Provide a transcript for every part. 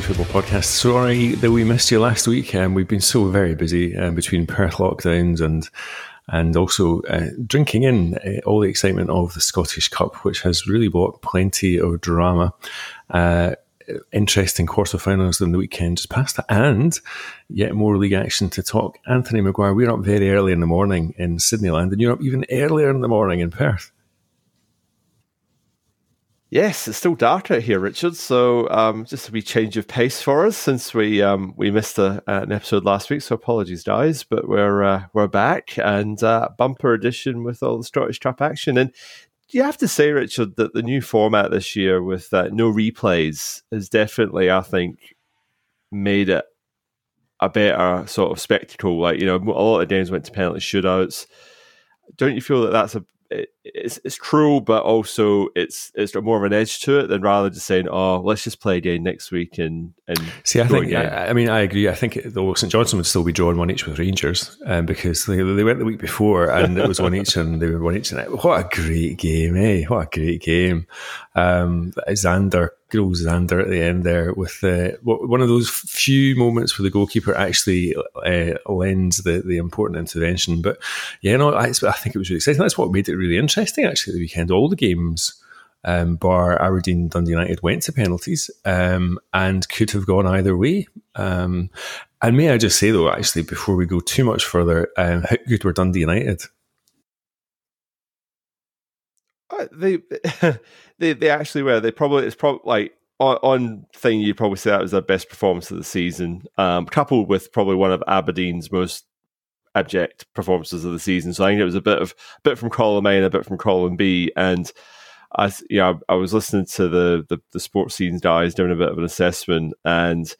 Football Podcast. Sorry that we missed you last week. Um, we've been so very busy um, between Perth lockdowns and and also uh, drinking in uh, all the excitement of the Scottish Cup, which has really brought plenty of drama. Uh, interesting quarterfinals than the weekend just past, and yet more league action to talk. Anthony Maguire, we're up very early in the morning in Sydneyland, and you're up even earlier in the morning in Perth. Yes, it's still dark out here, Richard. So um, just a wee change of pace for us since we um, we missed a, an episode last week. So apologies, guys, but we're uh, we're back and uh, bumper edition with all the Scottish Cup action. And you have to say, Richard, that the new format this year with uh, no replays has definitely, I think, made it a better sort of spectacle. Like you know, a lot of games went to penalty shootouts. Don't you feel that that's a it's it's cruel, but also it's it's more of an edge to it than rather just saying, "Oh, let's just play again next week." And and see, I think I, I, mean I agree. I think though St Johnstone would still be drawing one each with Rangers um, because they, they went the week before and it was one each and they were one each. And what a great game, eh? What a great game! Um, Zander goals Zander at the end there with uh, one of those few moments where the goalkeeper actually uh, lends the, the important intervention. But yeah, no, I, I, think it was really exciting. That's what made it really interesting actually the weekend. All the games. Um, bar Aberdeen Dundee United went to penalties um, and could have gone either way. Um, and may I just say though, actually, before we go too much further, um, how good were Dundee United? Uh, they they they actually were. They probably it's probably like on, on thing you'd probably say that was their best performance of the season, um, coupled with probably one of Aberdeen's most abject performances of the season. So I think it was a bit of a bit from column A and a bit from column B. And I, you know, I was listening to the, the the sports scenes guys doing a bit of an assessment, and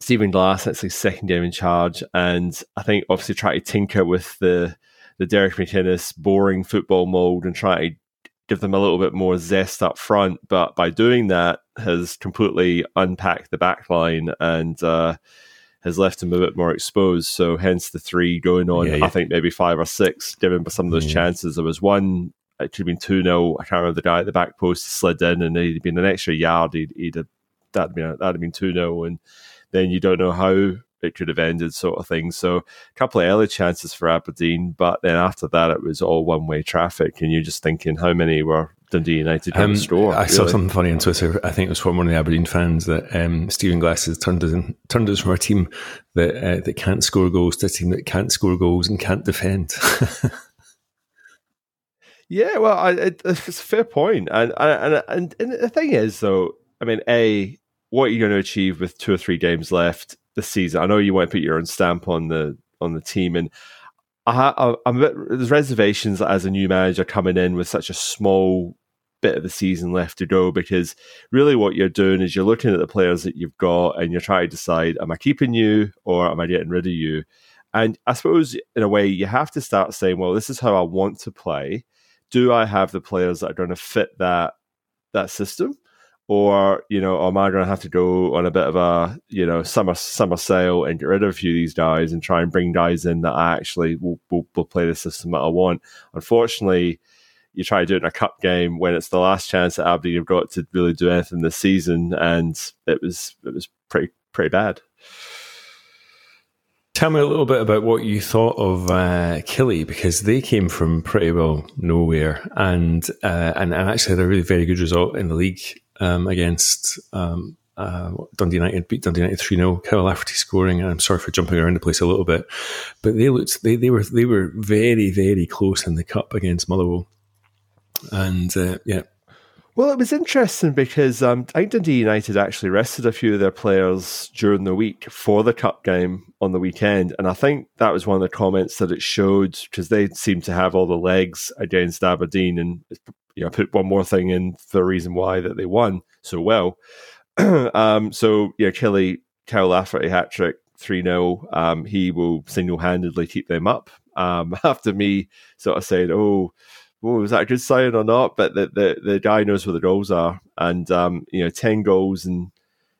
Stephen Glass actually second game in charge, and I think obviously try to tinker with the the Derek McInnes boring football mold and try to give them a little bit more zest up front. But by doing that, has completely unpacked the back line and uh, has left them a bit more exposed. So hence the three going on. Yeah, yeah. I think maybe five or six, given some of those yeah. chances. There was one. It could have been two 0 I can't remember the guy at the back post slid in, and he'd been an extra yard. He'd, he'd have, that'd been that'd have been two 0 and then you don't know how it could have ended, sort of thing. So a couple of early chances for Aberdeen, but then after that, it was all one way traffic, and you're just thinking how many were Dundee United um, to score. I really? saw something funny on Twitter. I think it was from one of the Aberdeen fans that um, Stephen Glass has turned us in, turned us from a team that uh, that can't score goals to a team that can't score goals and can't defend. yeah, well, I, it, it's a fair point, and, and and and the thing is, though, I mean, a what are you're going to achieve with two or three games left this season. I know you want to put your own stamp on the on the team, and I, am there's reservations as a new manager coming in with such a small bit of the season left to go because really what you're doing is you're looking at the players that you've got and you're trying to decide am I keeping you or am I getting rid of you? And I suppose in a way you have to start saying, well, this is how I want to play. Do I have the players that are going to fit that that system? Or you know, am I going to have to go on a bit of a you know summer summer sale and get rid of a few of these guys and try and bring guys in that I actually will, will, will play the system that I want? Unfortunately, you try to do it in a cup game when it's the last chance that Aberdeen have got to really do anything this season, and it was it was pretty pretty bad. Tell me a little bit about what you thought of uh, Killie because they came from pretty well nowhere and uh, and, and actually had a really very good result in the league um, against um, uh, Dundee United, beat Dundee United 3 0. Kyle Lafferty scoring. I'm sorry for jumping around the place a little bit, but they looked, they, they were, they were very, very close in the cup against Motherwell. And uh, yeah. Well, it was interesting because um, I think Dundee United actually rested a few of their players during the week for the cup game on the weekend, and I think that was one of the comments that it showed because they seemed to have all the legs against Aberdeen, and you know, put one more thing in for the reason why that they won so well. um, so yeah, Killie Kyle Lafferty hat trick three 0 um, He will single handedly keep them up. Um, after me sort of saying, "Oh, oh, was that a good sign or not?" But the the, the guy knows where the goals are, and um, you know, ten goals and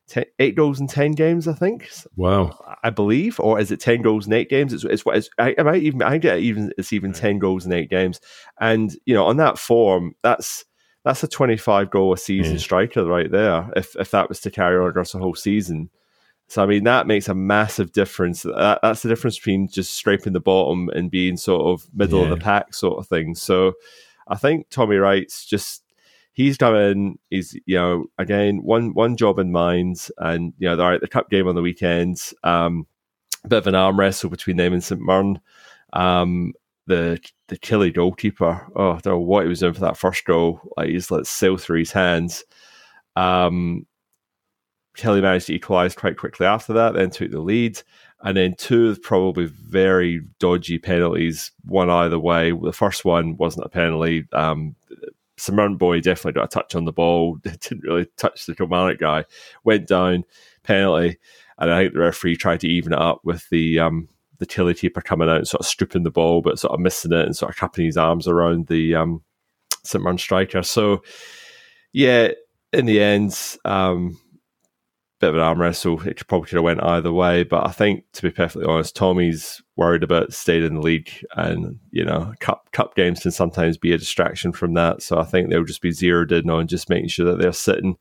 ten, eight goals in ten games, I think. Wow, I believe, or is it ten goals in eight games? It's it's, it's I, I might even I get even it's even ten goals in eight games, and you know on that form, that's that's a 25 goal a season Yeah. striker right there. If if that was to carry on across the whole season, so I mean that makes a massive difference. That, that's the difference between just scraping the bottom and being sort of middle of the pack sort of thing. So I think Tommy Wright's just he's in. He's you know again one one job in mind, and you know they're at the cup game on the weekends. Um, bit of an arm wrestle between them and St Mirren. Um, the the Chile goalkeeper, oh, I don't know what he was doing for that first goal. Like he's let sail through his hands. Um, Killie managed to equalise quite quickly after that, then took the lead. And then two of probably very dodgy penalties, one either way. The first one wasn't a penalty. Um, Simon Boy definitely got a touch on the ball, didn't really touch the Kilmarnock guy, went down, penalty. And I think the referee tried to even it up with the um, the Tilly keeper coming out and sort of stripping the ball, but sort of missing it and sort of cupping his arms around the um, St. Striker. So, yeah, in the end, um, bit of an arm wrestle. It probably could have went either way, but I think to be perfectly honest, Tommy's worried about staying in the league, and you know, cup cup games can sometimes be a distraction from that. So I think they'll just be zeroed in on just making sure that they're sitting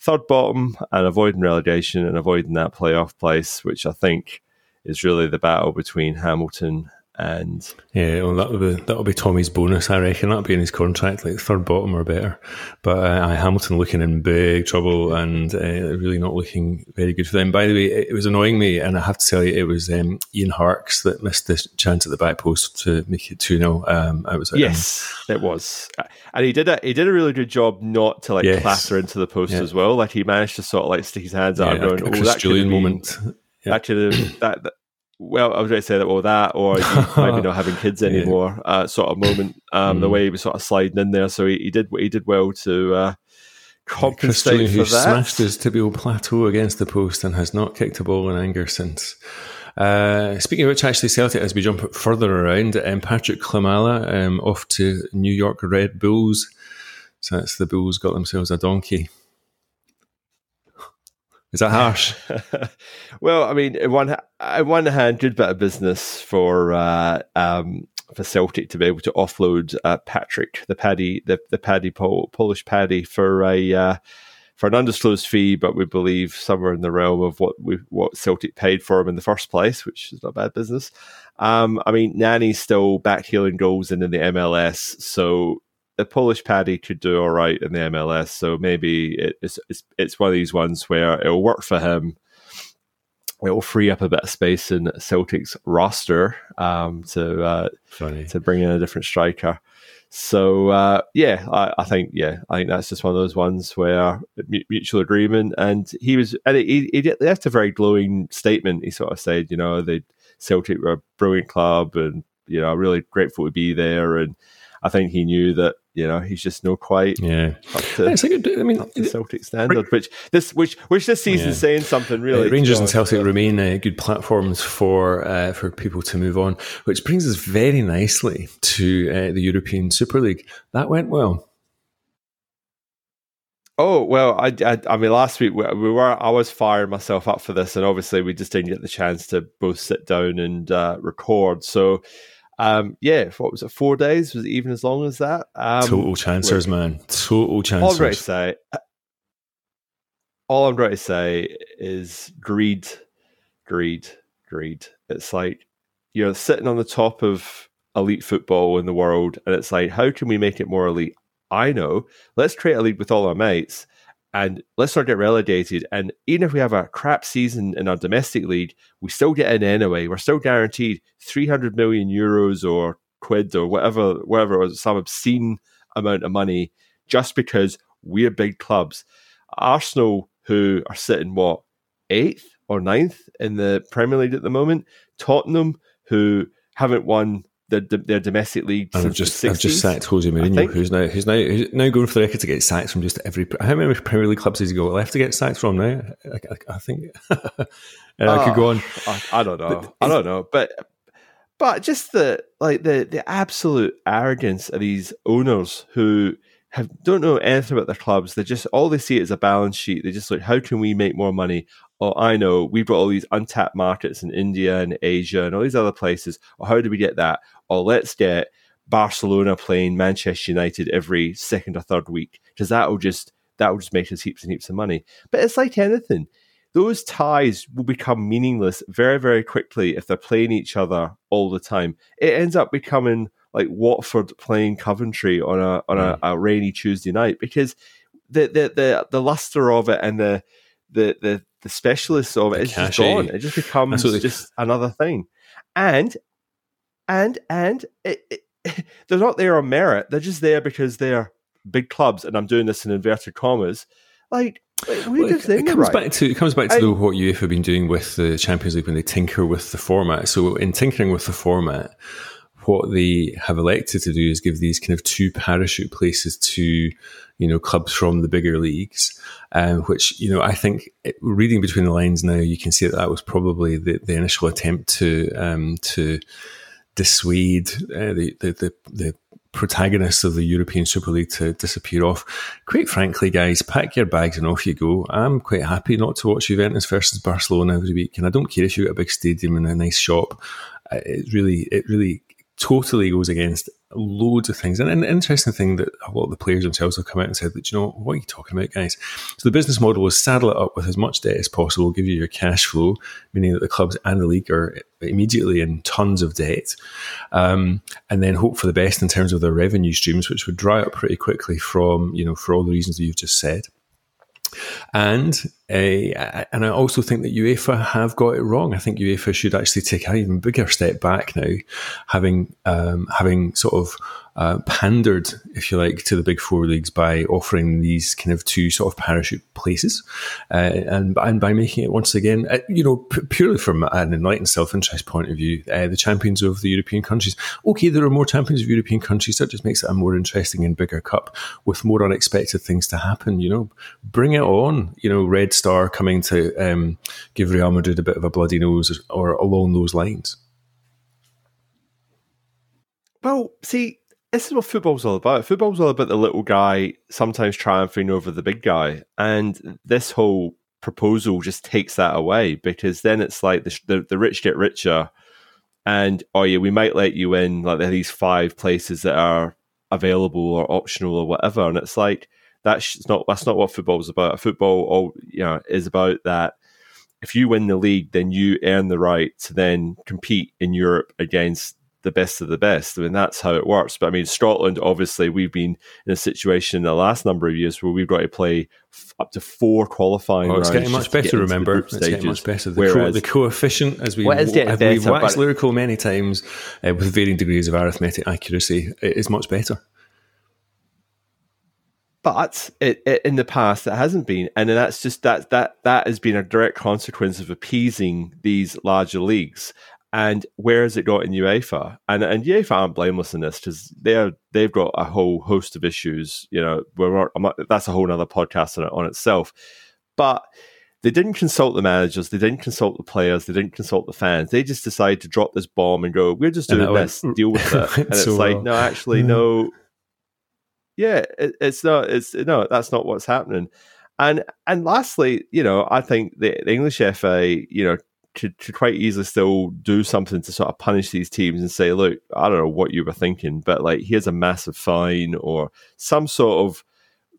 third bottom and avoiding relegation and avoiding that playoff place, which I think is really the battle between Hamilton and Yeah, well, that'll be that'll be Tommy's bonus, I reckon. That'll be in his contract, like third bottom or better. But uh, aye, Hamilton looking in big trouble and uh, really not looking very good for them. By the way, it, it was annoying me, and I have to tell you, it was um, Ian Harks that missed this chance at the back post to make it two 0 um, I was Yes, it was, and he did a he did a really good job not to like Yes. clatter into the post Yeah. as well. Like he managed to sort of like stick his hands yeah, out, a, going, a "Oh, Chris that Julian have been- moment. Yeah. That could have that, that. Well, I was going to say that, or that, or maybe not having kids Yeah. anymore, uh, sort of moment. Um, The Mm. way he was sort of sliding in there, so he, he did he did well to uh, compensate Julian, for who that. smashed his tibial plateau against the post and has not kicked a ball in anger since. Uh, speaking of which, actually, Celtic, as we jump further around, um, Patryk Klimala um, off to New York Red Bulls. So that's the Bulls got themselves a donkey. Is that harsh? well, I mean, one on one hand, good bit of business for uh, um, for Celtic to be able to offload uh, Patrick, the Paddy, the the Paddy Pol- Polish Paddy, for a uh, for an undisclosed fee, but we believe somewhere in the realm of what we what Celtic paid for him in the first place, which is not bad business. Um, I mean, Nani's still back healing goals in, in the MLS, so the Polish Paddy could do all right in the MLS. So maybe it's, it's it's one of these ones where it'll work for him. It will free up a bit of space in Celtic's roster um, to uh, to bring in a different striker. So uh, yeah, I, I think yeah, I think that's just one of those ones where mutual agreement. And he was, and he, he left a very glowing statement. He sort of said, you know, the Celtic were a brilliant club, and you know, really grateful to be there. And I think he knew that you know he's just not quite Yeah. up to, It's like, I mean, up to Celtic standard, which this which which this season's Yeah. saying something really. Uh, Rangers and. Celtic remain uh, good platforms for uh, for people to move on, which brings us very nicely to uh, the European Super League. That went well. Oh well, I, I, I mean, last week we, we were. I was firing myself up for this, and obviously we just didn't get the chance to both sit down and uh, record. So, um, yeah, what was it? Four days? Was it even as long as that? Um, Total chancers, man. Total all I'm to say, all I'm trying to say is greed, greed, greed. It's like you're sitting on the top of elite football in the world, and it's like, how can we make it more elite? I know. Let's create a league with all our mates, and let's not get relegated. And even if we have a crap season in our domestic league, we still get in anyway. We're still guaranteed 300 million euros or quid or whatever, whatever was, some obscene amount of money just because we're big clubs. Arsenal, who are sitting what eighth or ninth in the Premier League at the moment, Tottenham, who haven't won their, their domestic league And I've just the 60s. I've just sacked Jose Mourinho, who's now who's now who's now going for the record to get sacked from just every. How many Premier League clubs has he got left to get sacked from now? I, I, I think and I could go ah, on. I, I don't know. I don't know, but but just the like the the absolute arrogance of these owners who have don't know anything about their clubs. They just all they see is a balance sheet. They just like, how can we make more money? Oh, I know we've got all these untapped markets in India and Asia and all these other places. Or how do we get that? Or let's get Barcelona playing Manchester United every second or third week because that'll just that'll just make us heaps and heaps of money. But it's like anything. Those ties will become meaningless very, very quickly if they're playing each other all the time. It ends up becoming like Watford playing Coventry on a on a, mm. a rainy Tuesday night because the the the, the luster of it and the the the, the specialists of it the is just gone. It just becomes Absolutely. just another thing. And and and it, it, they're not there on merit. They're just there because they're big clubs, and I'm doing this in inverted commas. Like well, it, it, comes right? back to it comes back to the, what UEFA have been doing with the Champions League when they tinker with the format. So in tinkering with the format, what they have elected to do is give these kind of two parachute places to you know clubs from the bigger leagues, um, which you know I think it, reading between the lines now you can see that that was probably the, the initial attempt to um, to dissuade uh, the, the, the the protagonists of the European Super League to disappear off. Quite frankly, guys, pack your bags and off you go. I'm quite happy not to watch Juventus versus Barcelona every week, and I don't care if you've got a big stadium and a nice shop. Uh, it really, it really totally goes against loads of things. And an interesting thing that a lot of the players themselves have come out and said that, you know, what are you talking about, guys? So the business model is saddle it up with as much debt as possible, give you your cash flow, meaning that the clubs and the league are immediately in tons of debt, um, and then hope for the best in terms of their revenue streams, which would dry up pretty quickly from, you know, for all the reasons that you've just said. And and I also think that UEFA have got it wrong. I think UEFA should actually take an even bigger step back now, having um, having sort of uh, pandered, if you like, to the big four leagues by offering these kind of two sort of parachute places, uh, and and by making it once again, uh, you know, p- purely from an enlightened self-interest point of view, uh, the champions of the European countries. Okay, there are more champions of European countries. That just makes it a more interesting and bigger cup with more unexpected things to happen. You know, bring it on. You know, Red Star coming to um, give Real Madrid a bit of a bloody nose, or along those lines. Well, see, this is what football's all about. Football's all about the little guy sometimes triumphing over the big guy, and this whole proposal just takes that away because then it's like the, the, the rich get richer, and oh yeah, we might let you in like there are these five places that are available or optional or whatever, and it's like that's not that's not what football's about. Football, all you know, is about that. If you win the league, then you earn the right to then compete in Europe against the best of the best. I mean, that's how it works. But I mean, Scotland, obviously, we've been in a situation in the last number of years where we've got to play f- up to four qualifying oh, it's getting much better, remember. It's getting much better. The, Whereas, co- the coefficient, as we, well, we've waxed lyrical many times uh, with varying degrees of arithmetic accuracy, it is much better. But it, it, in the past, it hasn't been, and that's just that that that has been a direct consequence of appeasing these larger leagues. And where has it got in UEFA? And and UEFA aren't blameless in this because they're they've got a whole host of issues. You know, that's a whole other podcast on, on itself. But they didn't consult the managers, they didn't consult the players, they didn't consult the fans. They just decided to drop this bomb and go, "We're just doing this, went, deal with it." And it's so like, well. no, actually, no. Yeah, it, it's not. It's no, that's not what's happening. And and lastly, you know, I think the, the English FA, you know, could, could quite easily still do something to sort of punish these teams and say, look, I don't know what you were thinking, but like here's a massive fine or some sort of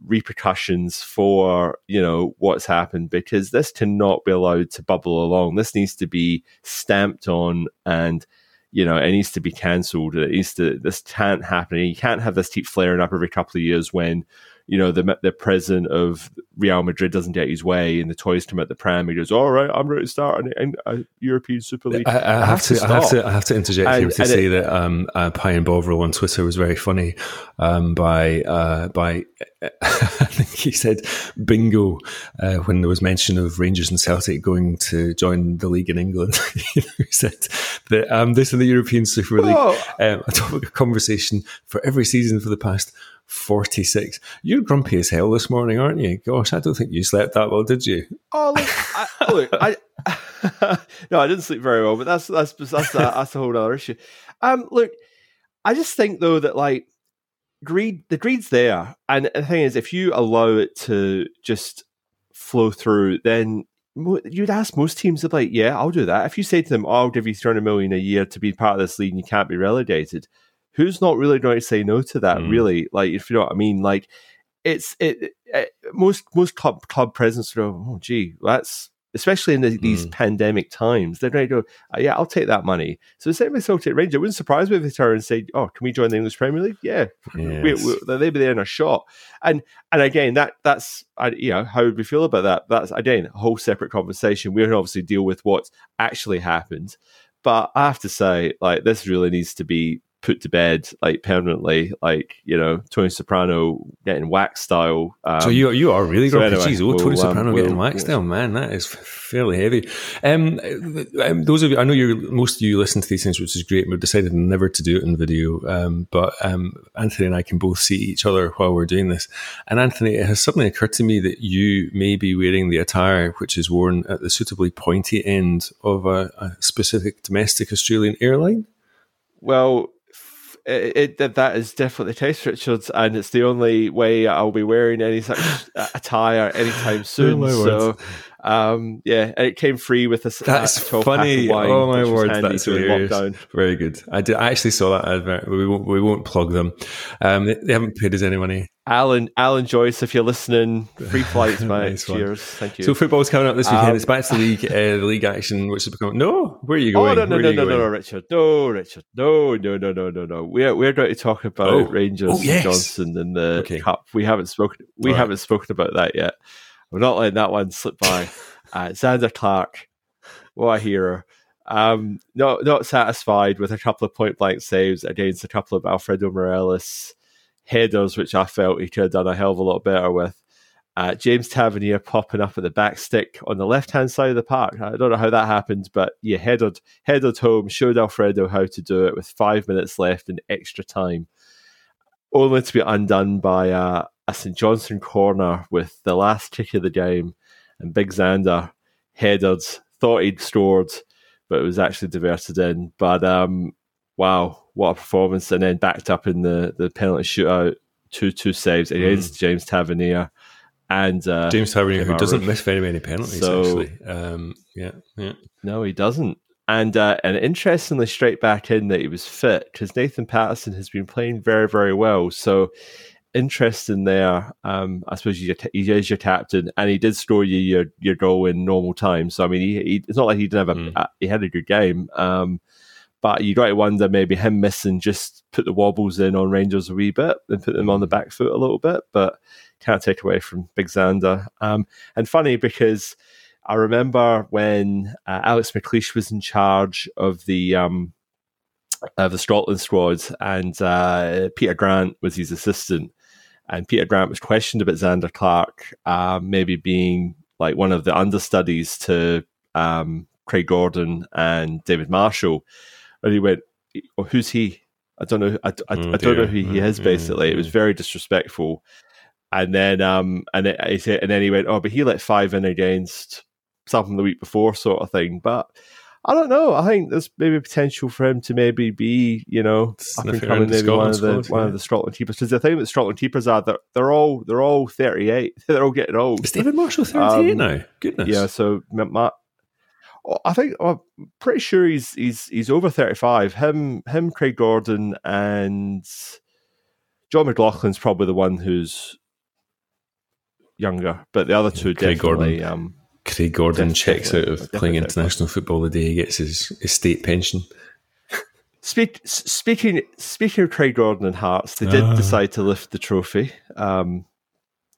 repercussions for you know what's happened because this cannot be allowed to bubble along. This needs to be stamped on and you know, it needs to be cancelled. It needs to. This can't happen. You can't have this keep flaring up every couple of years when you know, the the president of Real Madrid doesn't get his way and the toys come at the pram. He goes, "All right, I'm ready to start an, a European Super League." I, I, I have, to, to I have to, I have to interject and, here to say it, that um, uh, Bovril on Twitter was very funny. Um, by uh, by, I think he said bingo uh, when there was mention of Rangers and Celtic going to join the league in England. he said that um, this in the European Super League, um, a topic of conversation for every season for the past 46. You're grumpy as hell this morning, aren't you? Gosh, I don't think you slept that well, did you? Oh, look, I, look, I, no, I didn't sleep very well, but that's that's that's that's, a whole other issue. Um, look, I just think though that like greed, the greed's there, and the thing is, if you allow it to just flow through, then you'd ask most teams to like, yeah, I'll do that. If you say to them, oh, "I'll give you three hundred million a year to be part of this league and you can't be relegated," who's not really going to say no to that? Mm. Really, like if you know what I mean, like it's it, it most most club club presidents go, oh gee, that's especially in the, these mm. pandemic times, they're going to go, oh, yeah, I'll take that money. So the same with Celtic Rangers. It wouldn't surprise me if they turn and say, oh, can we join the English Premier League? Yeah, yes. we, we, they'd be there in a shot. And and again, that that's I, you know how would we feel about that? That's again a whole separate conversation. We can obviously deal with what's actually happened, but I have to say, like this really needs to be put to bed like permanently, like you know Tony Soprano getting wax style. Um, so you you are really so anyway, Jeez, oh, we'll, Tony Soprano um, getting wax style, man, that is fairly heavy. Um, um, those of you, I know you most of you listen to these things, which is great. We've decided never to do it in video, um, but um, Anthony and I can both see each other while we're doing this. And Anthony, it has suddenly occurred to me that you may be wearing the attire which is worn at the suitably pointy end of a, a specific domestic Australian airline. Well, it, it, that is definitely Test Richards, and it's the only way I'll be wearing any such attire anytime soon. So, um, yeah, it came free with a that's funny. Wine, oh my word, that's hilarious. Lockdown. Very good. I did. I actually saw that advert. We won't. We won't plug them. Um, they, they haven't paid us any money. Alan, Alan Joyce, if you're listening, free flights, mate. nice Cheers. Thank you. So football's coming up this weekend. Um, it's back to the league, uh, the league action, which is becoming. No, where are you going? Oh no, no, no, no, no, no, Richard. No, Richard. No, no, no, no, no, no. We're we're going to talk about oh. Rangers oh, yes. Johnstone in the okay. cup. We haven't spoken. We All haven't right. spoken about that yet. We're not letting that one slip by. uh, Zander Clark, what a hero. Um, not not satisfied with a couple of point blank saves against a couple of Alfredo Morelos headers, which I felt he could have done a hell of a lot better with. Uh, James Tavernier popping up at the back stick on the left hand side of the park. I don't know how that happened, but yeah, headed headed home, showed Alfredo how to do it with five minutes left in extra time, only to be undone by uh, a St Johnstone corner with the last kick of the game, and Big Zander headed, thought he'd scored, but it was actually diverted in. But um, wow, what a performance! And then backed up in the the penalty shootout, two two saves against mm. James Tavernier. And uh, James Tavernier, who doesn't miss very many penalties, so, actually. Um, yeah, yeah. No, he doesn't. And uh, and interestingly, straight back in that he was fit because Nathan Patterson has been playing very very well. So interesting there. Um, I suppose he is your captain, and he did score you your your goal in normal time. So I mean, he, he it's not like he didn't have a mm. he had a good game. Um, but you got to wonder maybe him missing just put the wobbles in on Rangers a wee bit and put them on the back foot a little bit, but can't take away from Big Zander. Um, and funny because I remember when uh, Alex McLeish was in charge of the um, of the Scotland squad, and uh, Peter Grant was his assistant. And Peter Grant was questioned about Zander Clark, uh, maybe being like one of the understudies to um, Craig Gordon and David Marshall and he went, oh, "Who's he? I don't know. I, I, oh, I don't know who he is." Mm, basically, mm, it was very disrespectful. And then, um, and it, said, and then he went, "Oh, but he let five in against something the week before, sort of thing." But I don't know. I think there's maybe potential for him to maybe be, you know, up and coming, maybe one of the squad, one yeah. of the Scotland keepers. Because the thing with Scotland keepers are that they're all they're all 38. they're all getting old. Is David Marshall 38 um, now? Goodness. Yeah. So Matt I think I'm pretty sure he's he's he's over thirty five. Him him Craig Gordon and Jon McLaughlin's probably the one who's younger, but the other two Craig definitely. Gordon. Um, Craig Gordon checks out of playing international football the day he gets his, his state pension. Speak, speaking speaking of Craig Gordon and Hearts, they did uh. decide to lift the trophy. Um,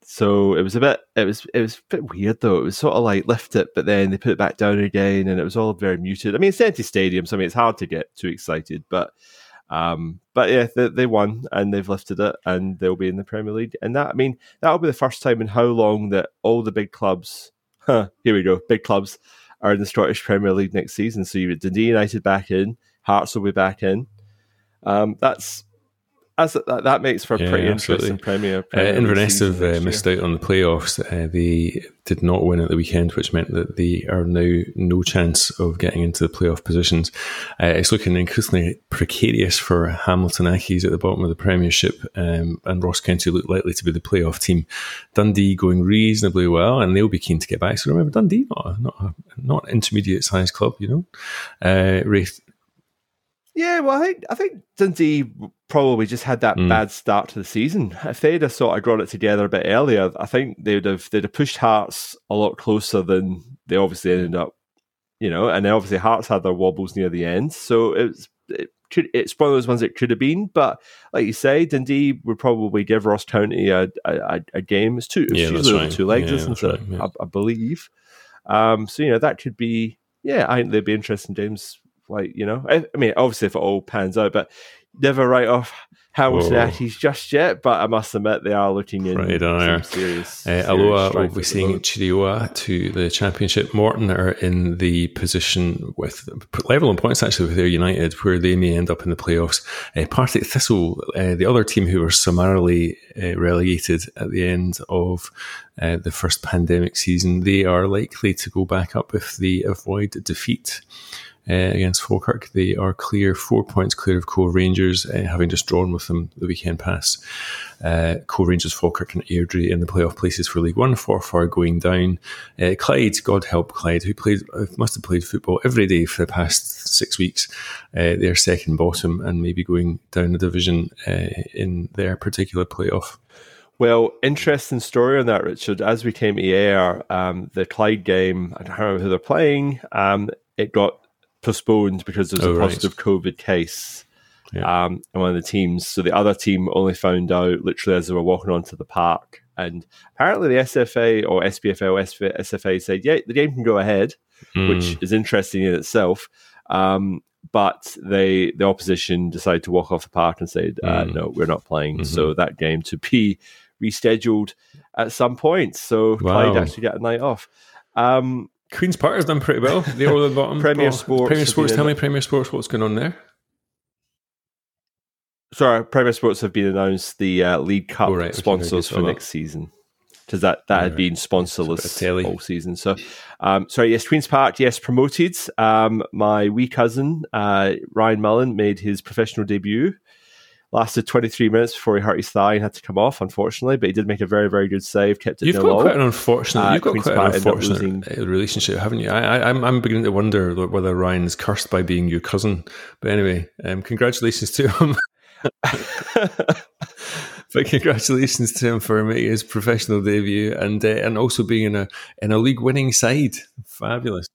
so it was a bit, it was, it was a bit weird though. It was sort of like lift it, but then they put it back down again, and it was all very muted. I mean, it's empty stadium, so I mean, it's hard to get too excited, but, um, but yeah, they, they won and they've lifted it, and they'll be in the Premier League. And that, I mean, that'll be the first time in how long that all the big clubs, huh, here we go, big clubs are in the Scottish Premier League next season. So you've Dundee United back in, Hearts will be back in. Um, that's as that, that makes for a yeah, pretty absolutely. interesting Premier. Premier uh, Inverness have uh, missed out on the playoffs. Uh, they did not win at the weekend, which meant that they are now no chance of getting into the playoff positions. Uh, it's looking increasingly precarious for Hamilton Accies at the bottom of the Premiership, um, and Ross County look likely to be the playoff team. Dundee going reasonably well, and they'll be keen to get back. So remember, Dundee not a, not a, not intermediate sized club, you know. Uh, Raith Yeah, well, I think I think Dundee probably just had that mm. bad start to the season. If they'd have sort of got it together a bit earlier, I think they'd have they'd have pushed Hearts a lot closer than they obviously ended up. You know, and obviously Hearts had their wobbles near the end, so it's it could it's one of those ones it could have been. But like you say, Dundee would probably give Ross County a a, a game. It's two, it's yeah, usually right. two legs, yeah, isn't it? Right, yeah. I, I, believe. Um, so you know that could be. Yeah, I think they'd be interesting games like you know, I, I mean, obviously if it all pans out, but never write off Hamilton Accies just yet, but I must admit they are looking in right some serious. Uh, Alloa will be seeing Chiriwa to the championship. Morton are in the position with level on points actually with Ayr United, where they may end up in the playoffs. Uh, Partick Thistle, uh, the other team who were summarily uh, relegated at the end of uh, the first pandemic season, they are likely to go back up if they avoid defeat against Falkirk. They are clear, four points clear of Cove Rangers, uh, having just drawn with them the weekend pass. Uh, Cove Rangers, Falkirk, and Airdrie in the playoff places for League One. Forfar going down. Uh, Clyde, God help Clyde, who played uh, must have played football every day for the past six weeks. Uh, they're second bottom and maybe going down the division uh, in their particular playoff. Well, interesting story on that, Richard. As we came to air, um, the Clyde game, I don't know who they're playing, um, it got postponed because there was oh, a positive right. COVID case yeah. um, in one of the teams. So the other team only found out literally as they were walking onto the park. And apparently the SFA or SPFL SFA said, yeah, the game can go ahead, mm. which is interesting in itself. Um, but they the opposition decided to walk off the park and said, uh, mm. no, we're not playing. Mm-hmm. So that game to be rescheduled at some point. So wow. Clyde actually got a night off. Um, Queen's Park has done pretty well. All at the bottom. Premier Sports. Premier Sports. Tell me, Premier Sports, what's going on there? Sorry, Premier Sports have been announced the uh, League Cup oh, right, sponsors for next season because that that had been sponsorless all season. So, um, sorry, yes, Queens Park, yes, promoted. Um, my wee cousin uh, Ryan Mullen made his professional debut lasted 23 minutes before he hurt his thigh and had to come off, unfortunately. But he did make a very, very good save, kept it. You've got quite an unfortunate. Uh, you've got quite an unfortunate uh, relationship, haven't you? I, am I'm, I'm beginning to wonder whether Ryan is cursed by being your cousin. But anyway, um, congratulations to him. but congratulations to him for making his professional debut and uh, and also being in a in a league winning side. Fabulous.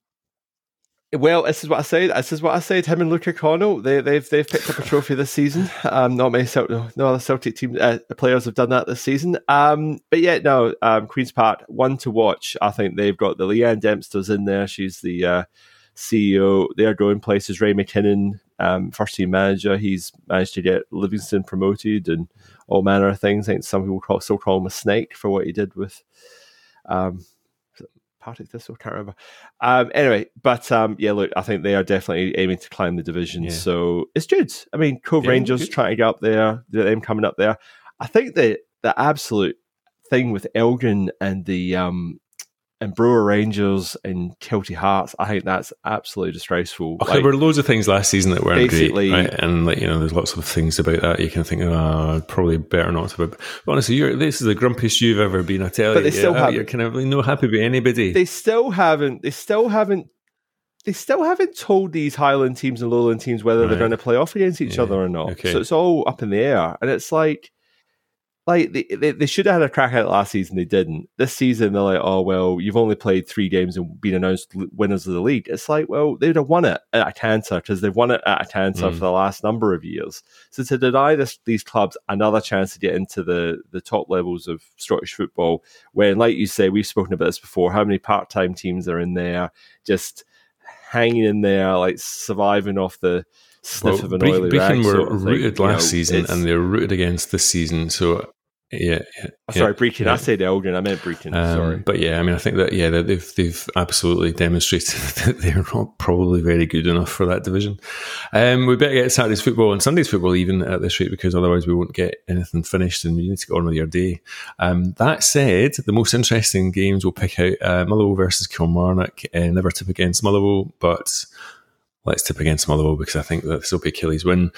Well, this is what I said. This is what I said. Him and Luke O'Connell, they, they've they've picked up a trophy this season. Um, not many Celtic, no other Celtic team uh, players have done that this season. Um, but yeah, no, um, Queens Park one to watch. I think they've got the Leeann Dempster's in there. She's the uh, CEO. They are going places. Ray McKinnon, um, first team manager. He's managed to get Livingston promoted and all manner of things. I think some people call, still call him a snake for what he did with. Um, Partick Thistle, can't remember. Um, anyway, but um, yeah, look, I think they are definitely aiming to climb the division. Yeah. So it's good. I mean, Cove yeah, Rangers trying to get up there, them coming up there. I think the the absolute thing with Elgin and the um, and Brora Rangers and Kelty Hearts, I think that's absolutely disgraceful. Okay, like, there were loads of things last season that weren't great, right? And like you know, there's lots of things about that you can think, oh, probably better not to. But honestly, you're, this is the grumpiest you've ever been. I tell but you, they still yeah, you're kind of really no happy with anybody. They still haven't. They still haven't. They still haven't told these Highland teams and Lowland teams whether right. they're going to play off against each yeah. other or not. Okay. So it's all up in the air, and it's like like they, they, they, should have had a crack at it last season. They didn't. This season, they're like, oh well, you've only played three games and been announced winners of the league. It's like, well, they'd have won it at Acanta because they've won it at Acanta mm. for the last number of years. So to deny this, these clubs another chance to get into the the top levels of Scottish football, when, like you say, we've spoken about this before, how many part time teams are in there, just hanging in there, like surviving off the sniff well, of an oily Brechin were rooted last you know, season and they're rooted against this season. So yeah, yeah oh, sorry, Brechin. Yeah. I said Elgin. I meant Brechin. Um, sorry, but yeah, I mean, I think that yeah, they've they've absolutely demonstrated that they're not probably very good enough for that division. Um, we better get Saturday's football and Sunday's football even at this rate because otherwise we won't get anything finished and you need to get on with your day. Um, that said, the most interesting games we'll pick out uh, Motherwell versus Kilmarnock. Uh, never tip against Motherwell, but let's tip against Motherwell because I think that this will be Achilles' win.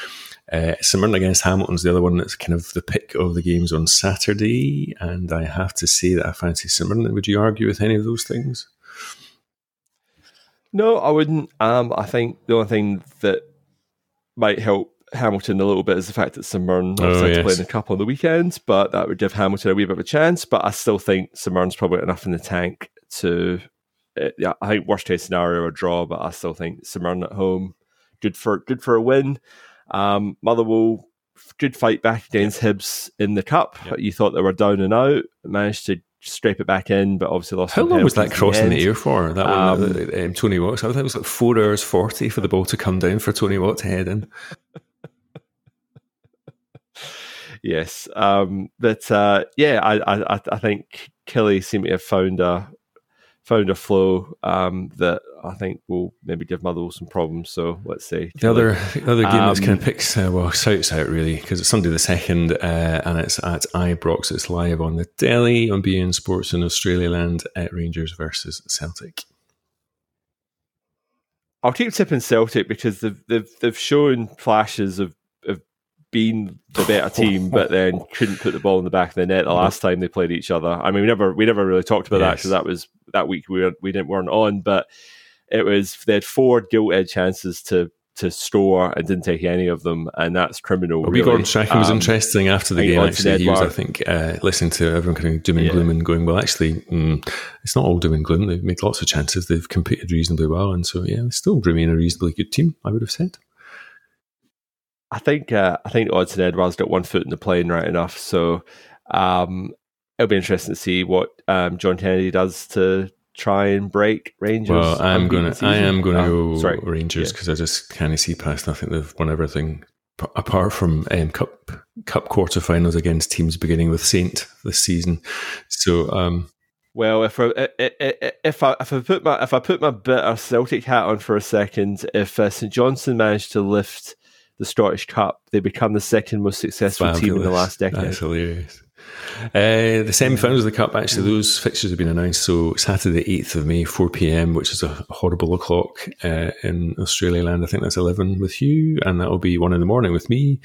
Uh, St against Hamilton's the other one that's kind of the pick of the games on Saturday, and I have to say that I fancy St Would you argue with any of those things? No, I wouldn't. Um, I think the only thing that might help Hamilton a little bit is the fact that St Mirren oh, yes. play in a cup on the weekends, but that would give Hamilton a wee bit of a chance. But I still think St Mirren's probably enough in the tank to. Uh, yeah, I think worst case scenario a draw, but I still think St at home good for good for a win. Um, Motherwell good fight back against Hibs in the cup. Yep. You thought they were down and out, managed to scrape it back in, but obviously lost. How long was that crossing the, the, air for? That um, one, um, Tony Watt. I think it was like four hours forty for the ball to come down for Tony Watt to head in. yes, um, but uh, yeah, I, I, I think Killie seemed to have found a found a flow um, that I think will maybe give Motherwell some problems. So let's see. The other the other game um, that's kind of picks uh, well shouts out really because it's Sunday the second uh, and it's at Ibrox. It's live on the Delly on beIN Sports in Australia Land at Rangers versus Celtic. I'll keep tipping Celtic because they've they've, they've shown flashes of been the better team, but then couldn't put the ball in the back of the net the last time they played each other. I mean, we never we never really talked about yes. that because that was that week we were, we didn't weren't on, but it was they had four gilt edge chances to to store and didn't take any of them, and that's criminal. Really. Gordon Strachan um, was interesting after the game. Actually, he was, I think, uh, listening to everyone kind of doom and yeah. gloom and going, "Well, actually, mm, it's not all doom and gloom. They've made lots of chances. They've competed reasonably well, and so yeah, they still remain a reasonably good team. I would have said." I think uh, I think Odsonne Edouard's got one foot in the plane right enough. So um, it'll be interesting to see what um, John Kennedy does to try and break Rangers. Well, I'm gonna I am gonna go sorry. Rangers because yeah. I just can't see past. I think they've won everything apart from um, cup cup quarterfinals against teams beginning with Saint this season. So. Um, well, if I if I if I put my if I put my bitter Celtic hat on for a second, if uh, St Johnstone managed to lift the Scottish Cup, they become the second most successful Fabulous. team in the last decade. That's hilarious. Uh, the semi-finals of the cup, actually, those fixtures have been announced. So Saturday, eighth of May, four pm, which is a horrible o'clock uh, in Australia land. I think that's eleven with you, and that'll be one in the morning with me.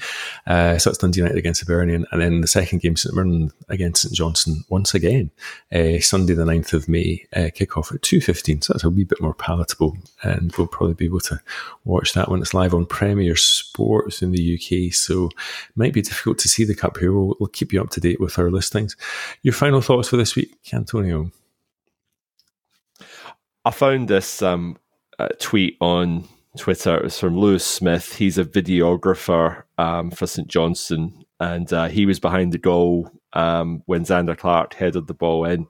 Uh, so it's Dundee United against Hibernian, and then the second game, St Mirren against St Johnstone once again. Uh, Sunday, the 9th of May, uh, kick off at two fifteen. So that's a wee bit more palatable, and we'll probably be able to watch that when it's live on Premier Sports in the UK. So it might be difficult to see the cup here. We'll, we'll keep you up to date with our listings. Your final thoughts for this week, Antonio? I found this um, uh, tweet on Twitter. It was from Lewis Smith. He's a videographer um, for St Johnstone, and uh, he was behind the goal um, when Zander Clark headed the ball in,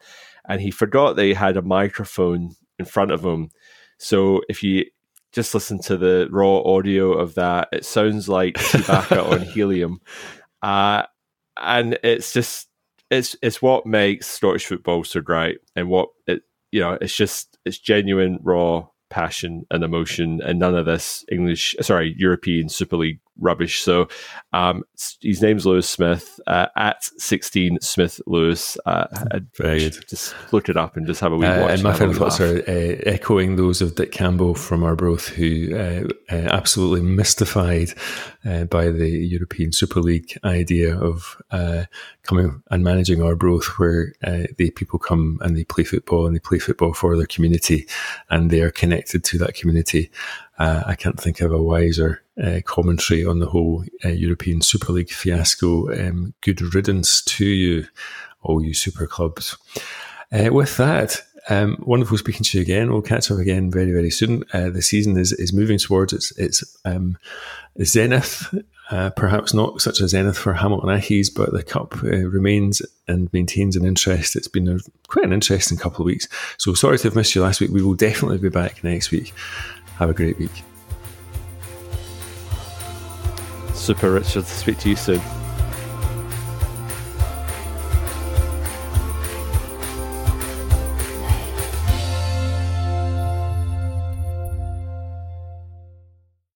and he forgot that he had a microphone in front of him. So if you just listen to the raw audio of that, it sounds like Chewbacca on helium. Uh, and it's just it's it's what makes Scottish football so great, and what it you know it's just it's genuine raw passion and emotion, and none of this English sorry European Super League rubbish. So um, his name's Lewis Smith uh, at 16 Smith Lewis. Uh, Very good. Just look it up and just have a wee uh, watch. and my final thoughts are uh, echoing those of Dick Campbell from Arbroath, who uh, uh, absolutely mystified by the European Super League idea of coming and managing Arbroath, where the people come and they play football and they play football for their community and they are connected to that community. Uh, I can't think of a wiser uh, commentary on the whole uh, European Super League fiasco. Um, good riddance to you, all you super clubs. Uh, with that, um, wonderful speaking to you again. We'll catch up again very, very soon. Uh, the season is, is moving towards its its um, zenith. Uh, perhaps not such a zenith for Hamilton Accies, but the cup remains and maintains an interest. It's been a, quite an interesting couple of weeks. So sorry to have missed you last week. We will definitely be back next week. Have a great week. Super, Richard. Speak to you soon.